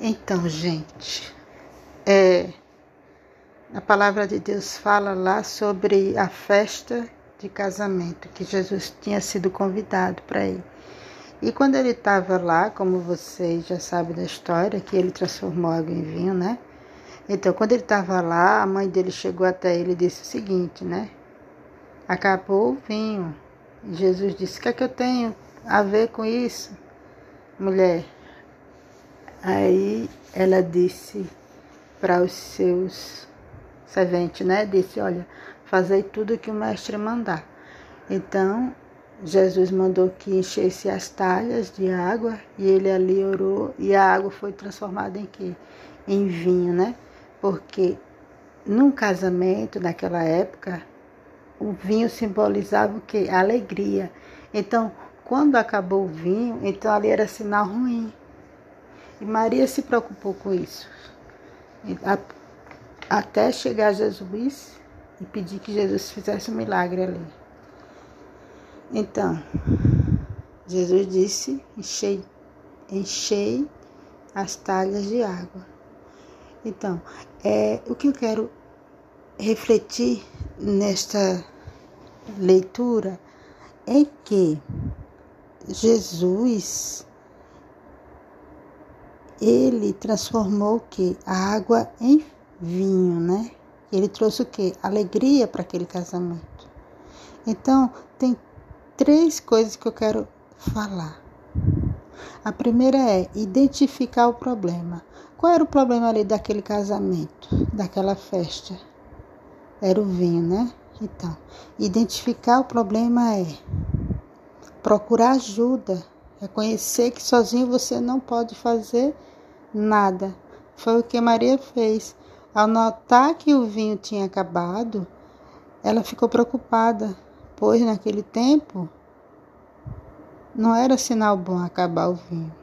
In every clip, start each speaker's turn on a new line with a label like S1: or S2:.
S1: Então, gente, é, a palavra de Deus fala lá sobre a festa de casamento que Jesus tinha sido convidado para ir. E quando ele estava lá, como vocês já sabem da história, que ele transformou água em vinho, né? Então, quando ele estava lá, a mãe dele chegou até ele e disse o seguinte, né? Acabou o vinho. Jesus disse: O que é que eu tenho a ver com isso, mulher? Aí ela disse para os seus serventes, né? Disse: Olha, fazei tudo que o mestre mandar. Então Jesus mandou que enchesse as talhas de água e ele ali orou e a água foi transformada em quê? Em vinho, né? Porque num casamento naquela época o vinho simbolizava o quê? A alegria. Então, quando acabou o vinho, então ali era sinal ruim. E Maria se preocupou com isso. Até chegar a Jesus e pedir que Jesus fizesse um milagre ali. Então, Jesus disse: enchei, enchei as talhas de água. Então, é, o que eu quero refletir nesta leitura é que Jesus ele transformou o que a água em vinho, né? Ele trouxe o que alegria para aquele casamento. Então tem três coisas que eu quero falar. A primeira é identificar o problema. Qual era o problema ali daquele casamento, daquela festa? Era o vinho, né? Então, identificar o problema é procurar ajuda, reconhecer que sozinho você não pode fazer nada. Foi o que Maria fez. Ao notar que o vinho tinha acabado, ela ficou preocupada, pois naquele tempo não era sinal bom acabar o vinho.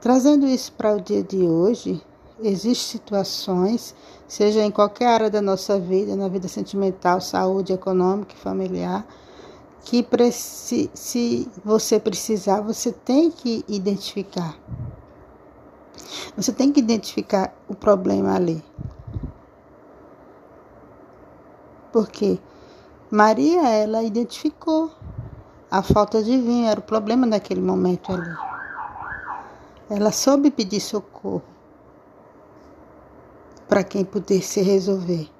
S1: Trazendo isso para o dia de hoje, existem situações, seja em qualquer área da nossa vida, na vida sentimental, saúde, econômica e familiar, que se você precisar, você tem que identificar. Você tem que identificar o problema ali. Porque Maria, ela identificou a falta de vinho, era o problema naquele momento ali. Ela soube pedir socorro para quem pudesse resolver.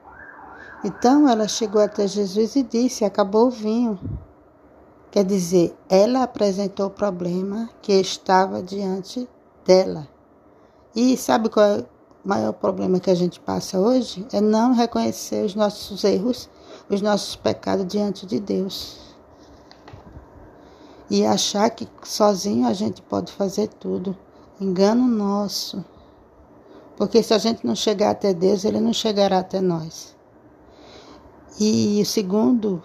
S1: Então ela chegou até Jesus e disse: Acabou o vinho. Quer dizer, ela apresentou o problema que estava diante dela. E sabe qual é o maior problema que a gente passa hoje? É não reconhecer os nossos erros, os nossos pecados diante de Deus. E achar que sozinho a gente pode fazer tudo. Engano nosso. Porque se a gente não chegar até Deus, Ele não chegará até nós. E o segundo,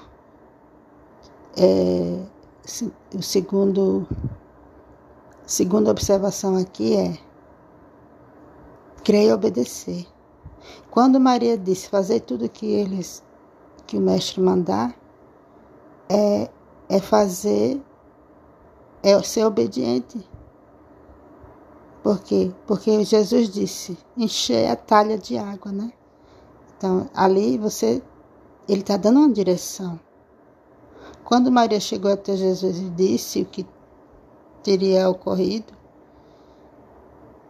S1: é, o segundo, segunda observação aqui é crer e obedecer. Quando Maria disse fazer tudo que eles, que o mestre mandar, é, é fazer, é ser obediente. Por quê? Porque Jesus disse, encher a talha de água, né? Então, ali você, ele está dando uma direção. Quando Maria chegou até Jesus e disse o que teria ocorrido,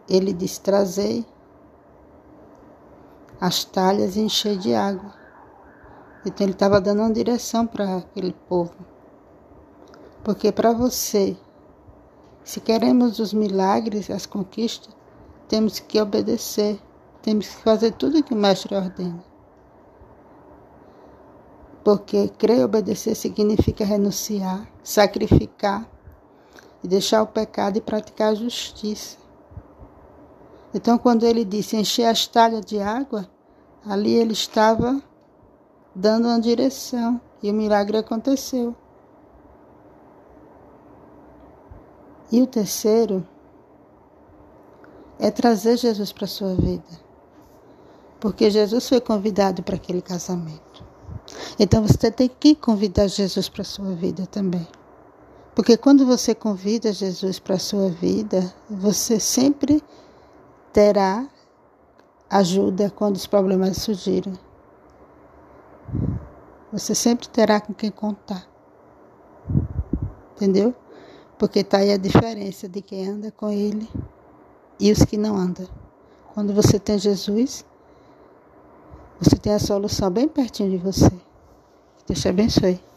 S1: ele disse: Trazei as talhas e encher de água. Então ele estava dando uma direção para aquele povo. Porque para você, se queremos os milagres, as conquistas, temos que obedecer, temos que fazer tudo que o mestre ordena. Porque crer e obedecer significa renunciar, sacrificar e deixar o pecado e praticar a justiça. Então, quando ele disse encher as talhas de água, ali ele estava dando uma direção e o milagre aconteceu. E o terceiro é trazer Jesus para a sua vida. Porque Jesus foi convidado para aquele casamento. Então você tem que convidar Jesus para a sua vida também. Porque quando você convida Jesus para a sua vida, você sempre terá ajuda quando os problemas surgirem. Você sempre terá com quem contar. Entendeu? Porque tá aí a diferença de quem anda com ele e os que não andam. Quando você tem Jesus, você tem a solução bem pertinho de você. Deus te abençoe.